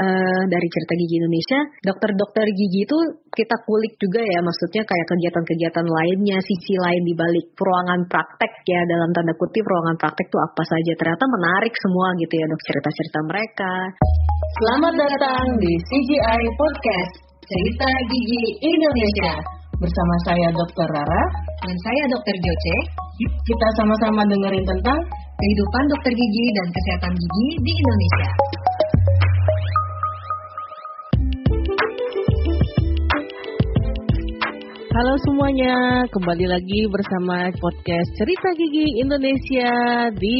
uh, dari cerita gigi Indonesia, dokter-dokter gigi itu kita kulik juga ya, maksudnya kayak kegiatan-kegiatan lainnya, sisi lain di balik ruangan praktek ya dalam tanda kutip ruangan praktek itu apa saja. Ternyata menarik semua gitu ya dok cerita-cerita mereka. Selamat datang di CGI Podcast Cerita Gigi Indonesia bersama saya Dr. Rara dan saya Dr. Joce. Kita sama-sama dengerin tentang kehidupan dokter gigi dan kesehatan gigi di Indonesia. Halo semuanya, kembali lagi bersama podcast Cerita Gigi Indonesia di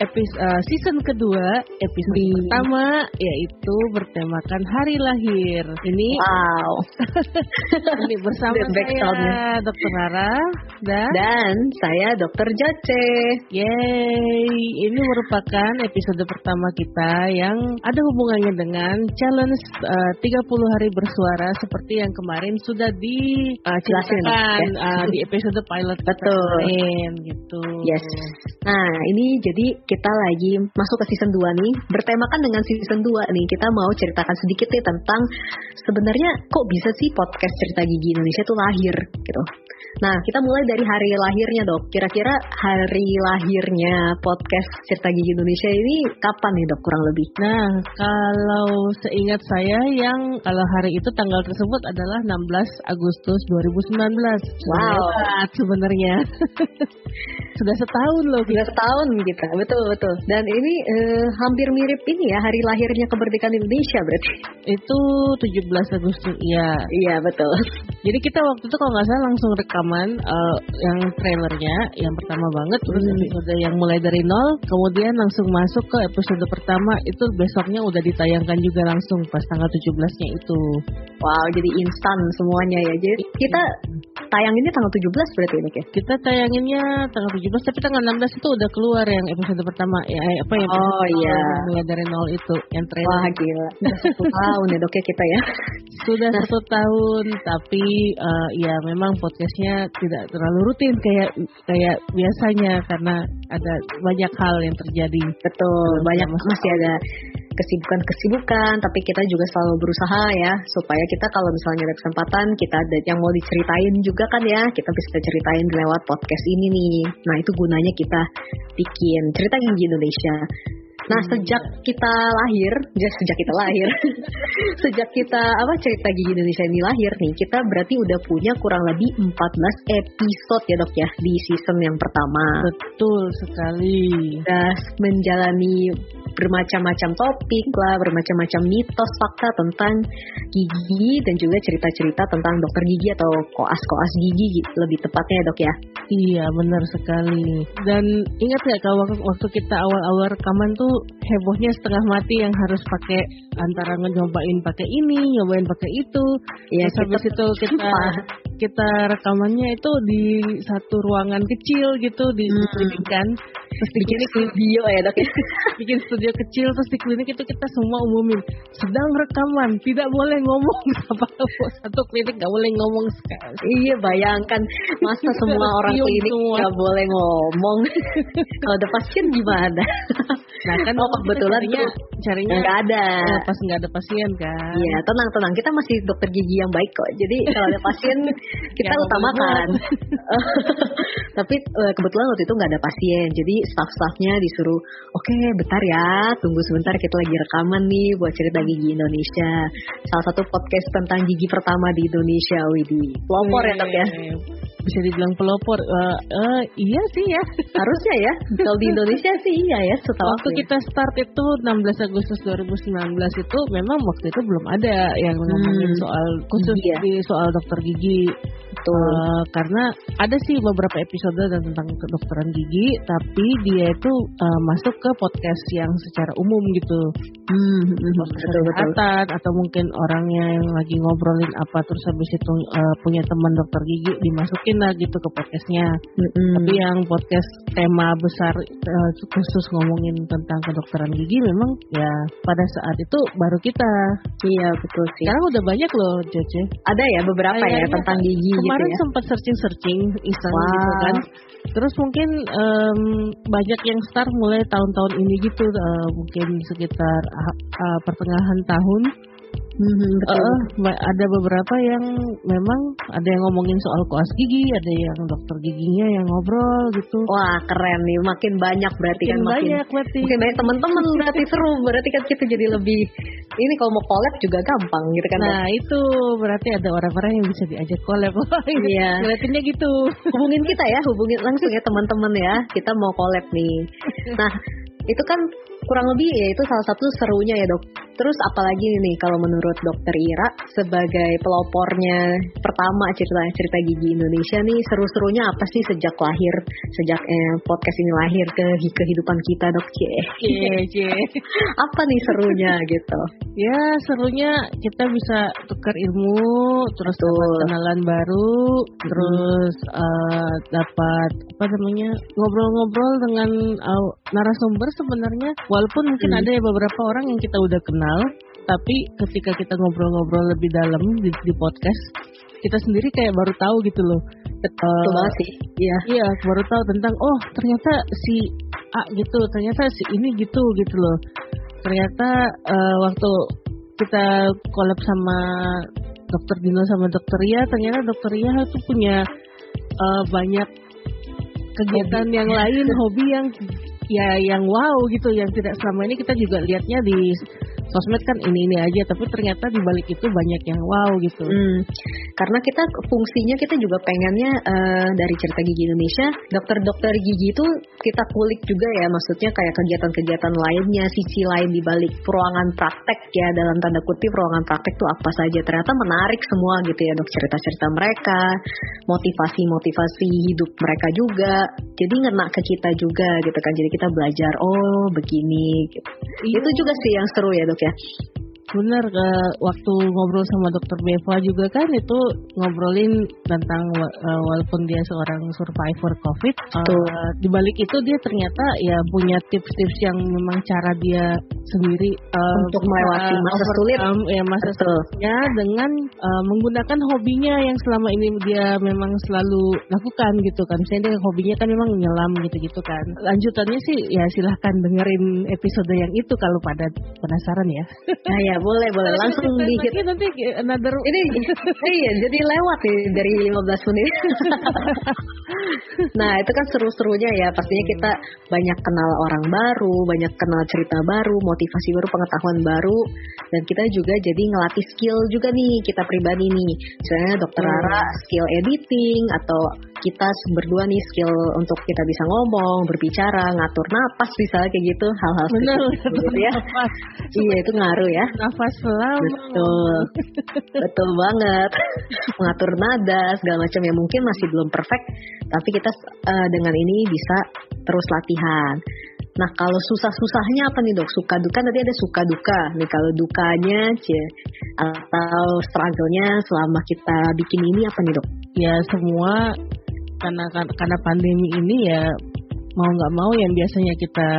episode uh, season kedua, episode di... pertama yaitu bertemakan hari lahir. Ini wow. ini bersama saya Dr. Rara dan dan saya Dr. Jace. Yeay, ini merupakan episode pertama kita yang ada hubungannya dengan challenge uh, 30 hari bersuara seperti yang kemarin sudah di uh, jelasin kan uh, di episode pilot betul kemarin gitu. Yes. Nah, ini jadi kita lagi masuk ke season 2 nih, bertemakan dengan season 2 nih. Kita mau ceritakan sedikit nih tentang sebenarnya kok bisa sih podcast cerita gigi Indonesia tuh lahir gitu. Nah, kita mulai dari hari lahirnya, Dok. Kira-kira hari lahirnya podcast Cerita Gigi Indonesia ini kapan nih, Dok, kurang lebih? Nah, kalau seingat saya yang kalau hari itu tanggal tersebut adalah 16 Agustus 2019. Wow, sebenarnya. Sudah setahun loh. Sudah setahun gitu. Betul, betul. Dan ini eh, hampir mirip ini ya hari lahirnya kemerdekaan Indonesia berarti. Itu 17 Agustus. Iya. Iya, betul. Jadi kita waktu itu kalau nggak salah langsung rekaman uh, yang trailernya yang pertama banget terus hmm. episode yang mulai dari nol kemudian langsung masuk ke episode pertama itu besoknya udah ditayangkan juga langsung pas tanggal 17-nya itu. Wow, jadi instan semuanya ya. Jadi kita tayanginnya tanggal 17 berarti ini ya? Kita tayanginnya tanggal 17 tapi tanggal 16 itu udah keluar yang episode pertama ya apa ya? Oh iya. Mulai dari nol itu yang trailer. Wah gila. Sudah satu tahun ya dok ya kita ya. Sudah nah. satu tahun tapi uh, ya memang podcastnya tidak terlalu rutin kayak kayak biasanya karena ada banyak hal yang terjadi. Betul, banyak masih ada kesibukan-kesibukan, tapi kita juga selalu berusaha ya supaya kita kalau misalnya ada kesempatan kita ada yang mau diceritain juga kan ya, kita bisa ceritain lewat podcast ini nih. Nah itu gunanya kita bikin cerita gigi Indonesia. Nah sejak kita lahir, ya sejak kita lahir, sejak kita apa cerita gigi Indonesia ini lahir nih, kita berarti udah punya kurang lebih 14 episode ya dok ya di season yang pertama. Betul sekali. Udah menjalani bermacam-macam topik lah, bermacam-macam mitos fakta tentang gigi dan juga cerita-cerita tentang dokter gigi atau koas-koas gigi lebih tepatnya ya dok ya. Iya benar sekali. Dan ingat nggak kalau waktu kita awal-awal rekaman tuh hebohnya setengah mati yang harus pakai antara nyobain pakai ini, nyobain pakai itu. Iya, habis itu kita kita rekamannya itu di satu ruangan kecil gitu di hmm. kan. Terus bikin studio ya dok. Ya bikin studio kecil terus di klinik itu kita semua umumin sedang rekaman tidak boleh ngomong. Apa satu klinik nggak boleh ngomong sekali iya bayangkan. Masa semua orang klinik nggak boleh ngomong? Kalau ada pasien gimana nah kan oh, kebetulan carinya, carinya nggak ada. Ya, pas nggak ada pasien kan. Iya tenang tenang. Kita masih dokter gigi yang baik kok. Jadi kalau ada pasien kita ya, utamakan. tapi uh, kebetulan waktu itu nggak ada pasien. Jadi staff-staffnya disuruh oke okay, bentar ya tunggu sebentar kita lagi rekaman nih buat cerita gigi Indonesia. Salah satu podcast tentang gigi pertama di Indonesia Widi. Pelopor ya dok ya bisa dibilang pelopor uh, uh, iya sih ya harusnya ya kalau di Indonesia sih iya ya setelah waktu kita start itu 16 Agustus 2019 itu memang waktu itu belum ada yang ngomongin hmm. soal khusus ya. di soal dokter gigi Betul. Uh, karena ada sih beberapa episode tentang kedokteran gigi, tapi dia itu uh, masuk ke podcast yang secara umum gitu. Hmm, hmm, hmm betul, betul. atau mungkin orangnya yang lagi ngobrolin apa terus habis itu uh, punya teman dokter gigi dimasukin lah gitu ke podcastnya. Hmm. Tapi yang podcast tema besar uh, khusus ngomongin tentang kedokteran gigi memang ya pada saat itu baru kita. Iya betul sih. Sekarang udah banyak loh Joce. Ada ya beberapa ya tentang gigi kemarin gitu ya? sempat searching-searching iseng Wow. gitu kan. Terus mungkin em, banyak yang start mulai tahun-tahun ini gitu, eh, mungkin sekitar ah, pertengahan tahun. Mhm, betul. Eh, ba- ada beberapa yang memang ada yang ngomongin soal koas gigi, ada yang dokter giginya yang ngobrol gitu. Wah keren nih, makin banyak berarti Makin kan makin banyak berarti. Mungkin banyak teman-teman berarti seru, berarti kan kita jadi lebih ini kalau mau collab juga gampang gitu kan. Dok? Nah itu berarti ada orang-orang yang bisa diajak collab. Iya. Ngeliatinnya gitu. hubungin kita ya, hubungin langsung ya teman-teman ya. Kita mau collab nih. Nah, itu kan kurang lebih ya itu salah satu serunya ya dok. Terus apalagi nih kalau menurut dokter Ira sebagai pelopornya pertama cerita-cerita gigi Indonesia nih seru-serunya apa sih sejak lahir, sejak eh, podcast ini lahir ke kehidupan kita dok cie. Apa nih serunya gitu? Ya serunya kita bisa tukar ilmu, terus Betul. dapat kenalan baru, terus eh, dapat apa namanya ngobrol-ngobrol dengan eh, narasumber sebenarnya. Walaupun mungkin Hmm. ada ya beberapa orang yang kita udah kenal, tapi ketika kita ngobrol-ngobrol lebih dalam di, di podcast, kita sendiri kayak baru tahu gitu loh. Betul Eh, banget sih. Iya. Iya, baru tahu tentang oh ternyata si A gitu, ternyata si ini gitu gitu loh. Ternyata eh, waktu kita collab sama Dokter Dino sama Dokter Ria, ternyata Dokter Ria itu punya eh, banyak kegiatan yang lain, hobi yang ya yang wow gitu, yang tidak selama ini. Kita juga lihatnya di sosmed kan ini ini aja, tapi ternyata di balik itu banyak yang wow gitu. Hmm, karena kita fungsinya kita juga pengennya eh, dari cerita gigi Indonesia, dokter-dokter gigi itu kita kulik juga ya, maksudnya kayak kegiatan-kegiatan lainnya, sisi lain di balik ruangan praktek ya dalam tanda kutip ruangan praktek tuh apa saja. Ternyata menarik semua gitu ya dok cerita-cerita mereka, motivasi-motivasi hidup mereka juga. Jadi ngena ke kita juga gitu kan. Jadi kita belajar oh begini. Gitu. Iya. Itu juga sih yang seru ya dok ya. Bener, eh, waktu ngobrol sama dokter Beva juga kan itu ngobrolin tentang eh, walaupun dia seorang survivor COVID, eh, Betul. di balik itu dia ternyata ya punya tips-tips yang memang cara dia sendiri eh, Untuk melewati masa sulit. overcome, ya masa Betul. sulitnya dengan eh, menggunakan hobinya yang selama ini dia memang selalu lakukan gitu kan. Misalnya dia hobinya kan memang menyelam gitu-gitu kan. Lanjutannya sih ya silahkan dengerin episode yang itu kalau pada penasaran ya. Nah ya boleh boleh langsung di Nanti nanti another ini iya jadi lewat nih dari 15 menit. nah itu kan seru-serunya ya pastinya kita banyak kenal orang baru, banyak kenal cerita baru, motivasi baru, pengetahuan baru, dan kita juga jadi ngelatih skill juga nih kita pribadi nih. Misalnya dokter Hmm. Rara skill editing atau kita berdua nih skill untuk kita bisa ngomong, berbicara, ngatur napas misalnya kayak gitu hal-hal seperti itu ya. Iya itu ngaruh ya. Nafas lama Betul, betul banget. Mengatur nada segala macam yang mungkin masih belum perfect, tapi kita eh, dengan ini bisa terus latihan. Nah kalau susah-susahnya apa nih dok? Suka duka tadi ada suka duka. Nih kalau dukanya, cie, atau struggle-nya selama kita bikin ini apa nih dok? ya semua karena karena pandemi ini ya mau nggak mau yang biasanya kita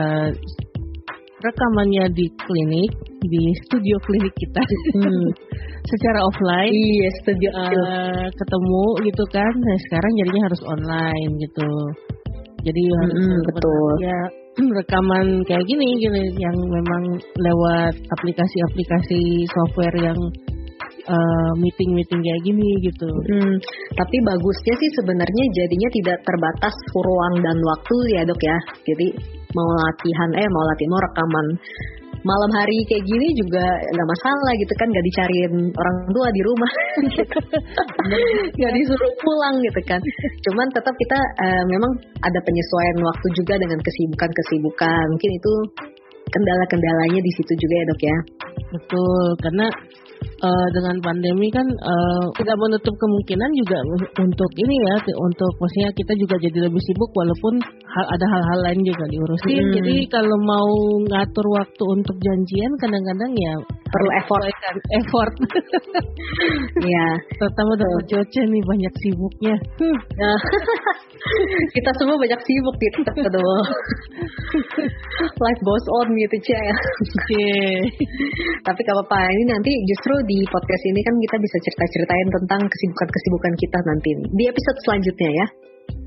rekamannya di klinik di studio klinik kita Hmm. secara offline Iya setuju. eh, ketemu gitu kan nah sekarang jadinya harus online gitu jadi harus Mm-mm, benar-benar betul. ya rekaman kayak gini gini yang memang lewat aplikasi-aplikasi software yang eh, meeting-meeting kayak gini gitu. Hmm, tapi bagusnya sih sebenarnya jadinya tidak terbatas ruang dan waktu ya dok ya. Jadi mau latihan eh mau latihan mau rekaman malam hari kayak gini juga nggak masalah gitu kan nggak dicariin orang tua di rumah. Nggak disuruh pulang gitu kan. Cuman tetap kita eh, memang ada penyesuaian waktu juga dengan kesibukan kesibukan mungkin itu kendala-kendalanya di situ juga ya dok ya Betul, karena eh, dengan pandemi kan eh, tidak menutup kemungkinan juga untuk ini ya, untuk maksudnya kita juga jadi lebih sibuk walaupun hal, ada hal-hal lain juga diurusin. Hmm. Jadi kalau mau ngatur waktu untuk janjian kadang-kadang ya perlu effort effort. ya Terutama dokter Joce nih banyak sibuknya. Nah, kita semua banyak sibuk gitu. Aduh. life goes on gitu Cia ya. Yeah. Tapi gak apa-apa, ini nanti justru di podcast ini kan kita bisa cerita-ceritain tentang kesibukan-kesibukan kita nanti nih. Di episode selanjutnya ya.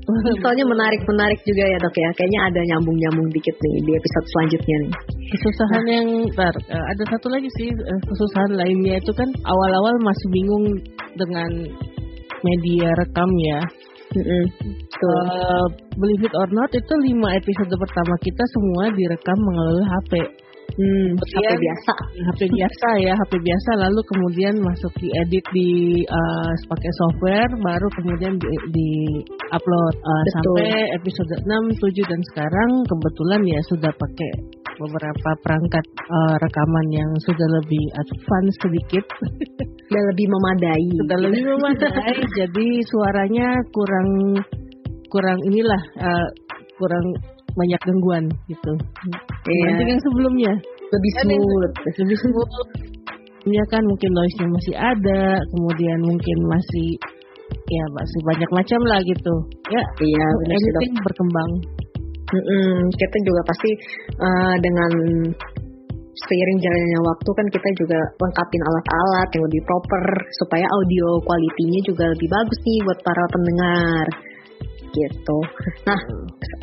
Soalnya menarik-menarik juga ya dok ya. Kayaknya ada nyambung-nyambung dikit nih di episode selanjutnya nih. Kesusahan nah. yang bar, eh, ada satu lagi sih eh, kesusahan lainnya itu kan awal-awal masih bingung dengan media rekam ya. Mm-hmm. Uh, believe it or not itu lima episode pertama kita semua direkam melalui HP. Hmm, HP biasa. HP biasa ya, HP biasa lalu kemudian masuk diedit di uh, pakai software baru kemudian di, di upload uh, sampai episode 6, 7 dan sekarang kebetulan ya sudah pakai beberapa perangkat uh, rekaman yang sudah lebih advance sedikit. Sudah lebih memadai. Sudah lebih memadai. jadi suaranya kurang kurang inilah uh, kurang banyak gangguan gitu. Iya. yang sebelumnya lebih smooth, lebih smooth. Ya kan mungkin noise-nya masih ada, kemudian mungkin masih ya masih banyak macam lah gitu. Ya, iya, anything berkembang. Mm -mm, kita juga pasti uh, dengan seiring jalannya waktu kan kita juga lengkapin alat-alat yang lebih proper supaya audio kualitinya juga lebih bagus nih buat para pendengar gitu. Nah,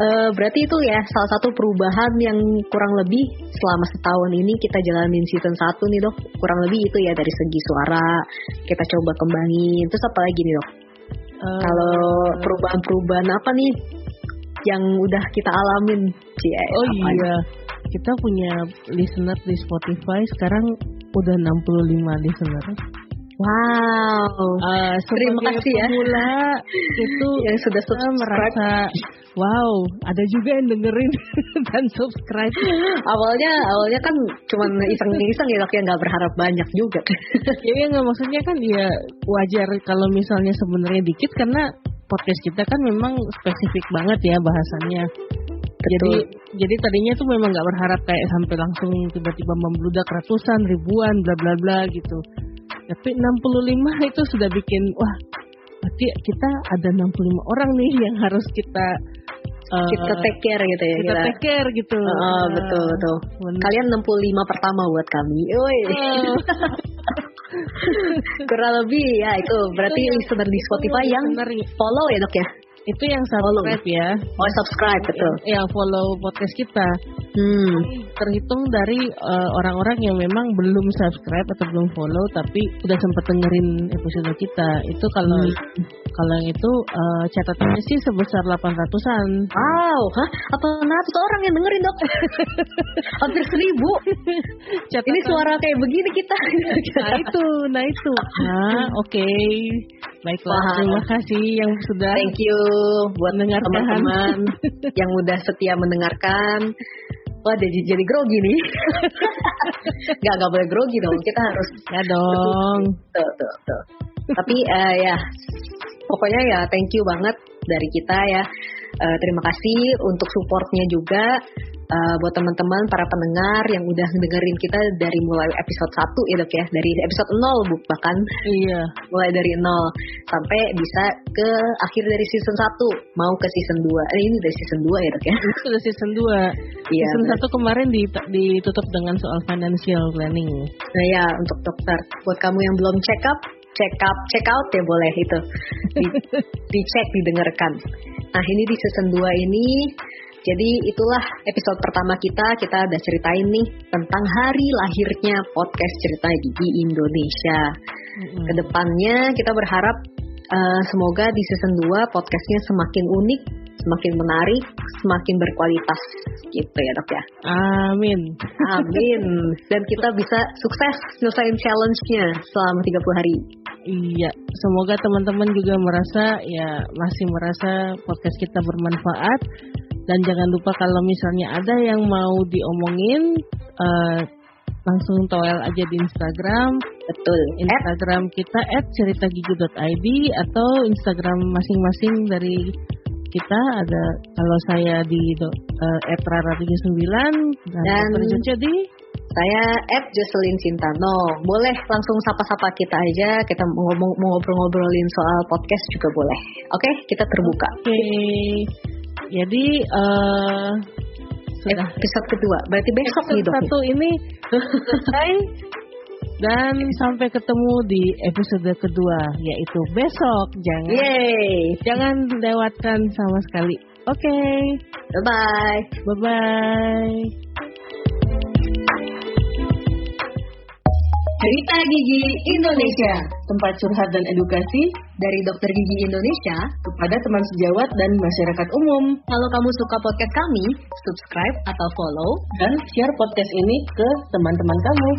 e, berarti itu ya salah satu perubahan yang kurang lebih selama setahun ini kita jalanin season 1 nih dok. Kurang lebih itu ya dari segi suara kita coba kembangin. Terus apa lagi nih dok? Uh, Kalau perubahan-perubahan apa nih yang udah kita alamin? Cie, oh iya, kita punya listener di Spotify sekarang udah 65 listener. Wow, uh, terima kasih ya. Pemula itu yang sudah subscribe. merasa wow, ada juga yang dengerin dan subscribe. Awalnya awalnya kan cuma iseng-iseng ya, yang nggak berharap banyak juga. ya nggak maksudnya kan ya wajar kalau misalnya sebenarnya dikit karena podcast kita kan memang spesifik banget ya bahasannya. Jadi jadi tadinya tuh memang nggak berharap kayak sampai langsung tiba-tiba membludak ratusan ribuan bla bla bla gitu tapi 65 itu sudah bikin wah berarti kita ada 65 orang nih yang harus kita uh, kita take care gitu ya kita, kita. take care gitu. Uh, uh, betul betul. bener. kalian 65 pertama buat kami. Woi. Uh. kurang lebih ya itu. Berarti itu listener di Spotify yang follow ya dok ya itu yang subscribe follow. ya. Oh subscribe betul. Yang, follow podcast kita. Hmm. Terhitung dari uh, orang-orang yang memang belum subscribe atau belum follow tapi udah sempat dengerin episode kita. Itu kalau hmm. Kalau yang itu uh, catatannya sih sebesar 800-an. Wow, hah? 800 orang yang dengerin dok? Hampir seribu. Catatan. Ini suara kayak begini kita. nah itu, nah itu. Nah, oke. Okay. Baiklah, Wah. terima kasih yang sudah. Thank you buat teman-teman yang udah setia mendengarkan. Wah, jadi jadi grogi nih. gak, gak boleh grogi dong. Kita harus ya dong. Tuh, tuh, tuh. Tapi uh, ya, pokoknya ya thank you banget dari kita ya. Uh, terima kasih untuk supportnya juga uh, buat teman-teman para pendengar yang udah dengerin kita dari mulai episode 1 ya dok ya. Dari episode 0 bu bahkan. Iya. Mulai dari 0 sampai bisa ke akhir dari season 1 mau ke season 2 eh, ini dari season 2 ya dok ya? Itu sudah season 2 iya, season 1 kemarin ditutup dengan soal financial planning. Nah ya untuk dokter. Buat kamu yang belum check up check up check out ya boleh itu di, dicek didengarkan nah ini di season 2 ini jadi itulah episode pertama kita, kita udah ceritain nih tentang hari lahirnya podcast cerita gigi Indonesia. Mm-hmm. Ke depannya kita berharap uh, semoga di season 2 podcastnya semakin unik, semakin menarik, semakin berkualitas gitu ya dok ya. Amin. Amin. Dan kita bisa sukses nyelesain challenge-nya selama 30 hari. Iya, semoga teman-teman juga merasa ya masih merasa podcast kita bermanfaat dan jangan lupa kalau misalnya ada yang mau diomongin uh, langsung toel aja di Instagram. Betul. Instagram kita @ceritagigi.id atau Instagram masing-masing dari kita ada kalau saya di uh, @rara79 dan, dan di saya Ed Jocelyn Sintano. Boleh langsung sapa-sapa kita aja. Kita mau ngobrol-ngobrolin soal podcast juga boleh. Oke, okay? kita terbuka. Oke. Okay. Jadi uh, sudah. Episode kedua, berarti besok nih dok. Satu ini selesai dan sampai ketemu di episode kedua yaitu besok. Jangan Yeay, jangan lewatkan sama sekali. Oke, bye bye. bye bye. Cerita Gigi Indonesia Tempat curhat dan edukasi dari Dokter Gigi Indonesia. kepada teman sejawat dan masyarakat umum. Kalau kamu suka podcast kami, subscribe atau follow Dan share podcast ini ke teman-teman kamu.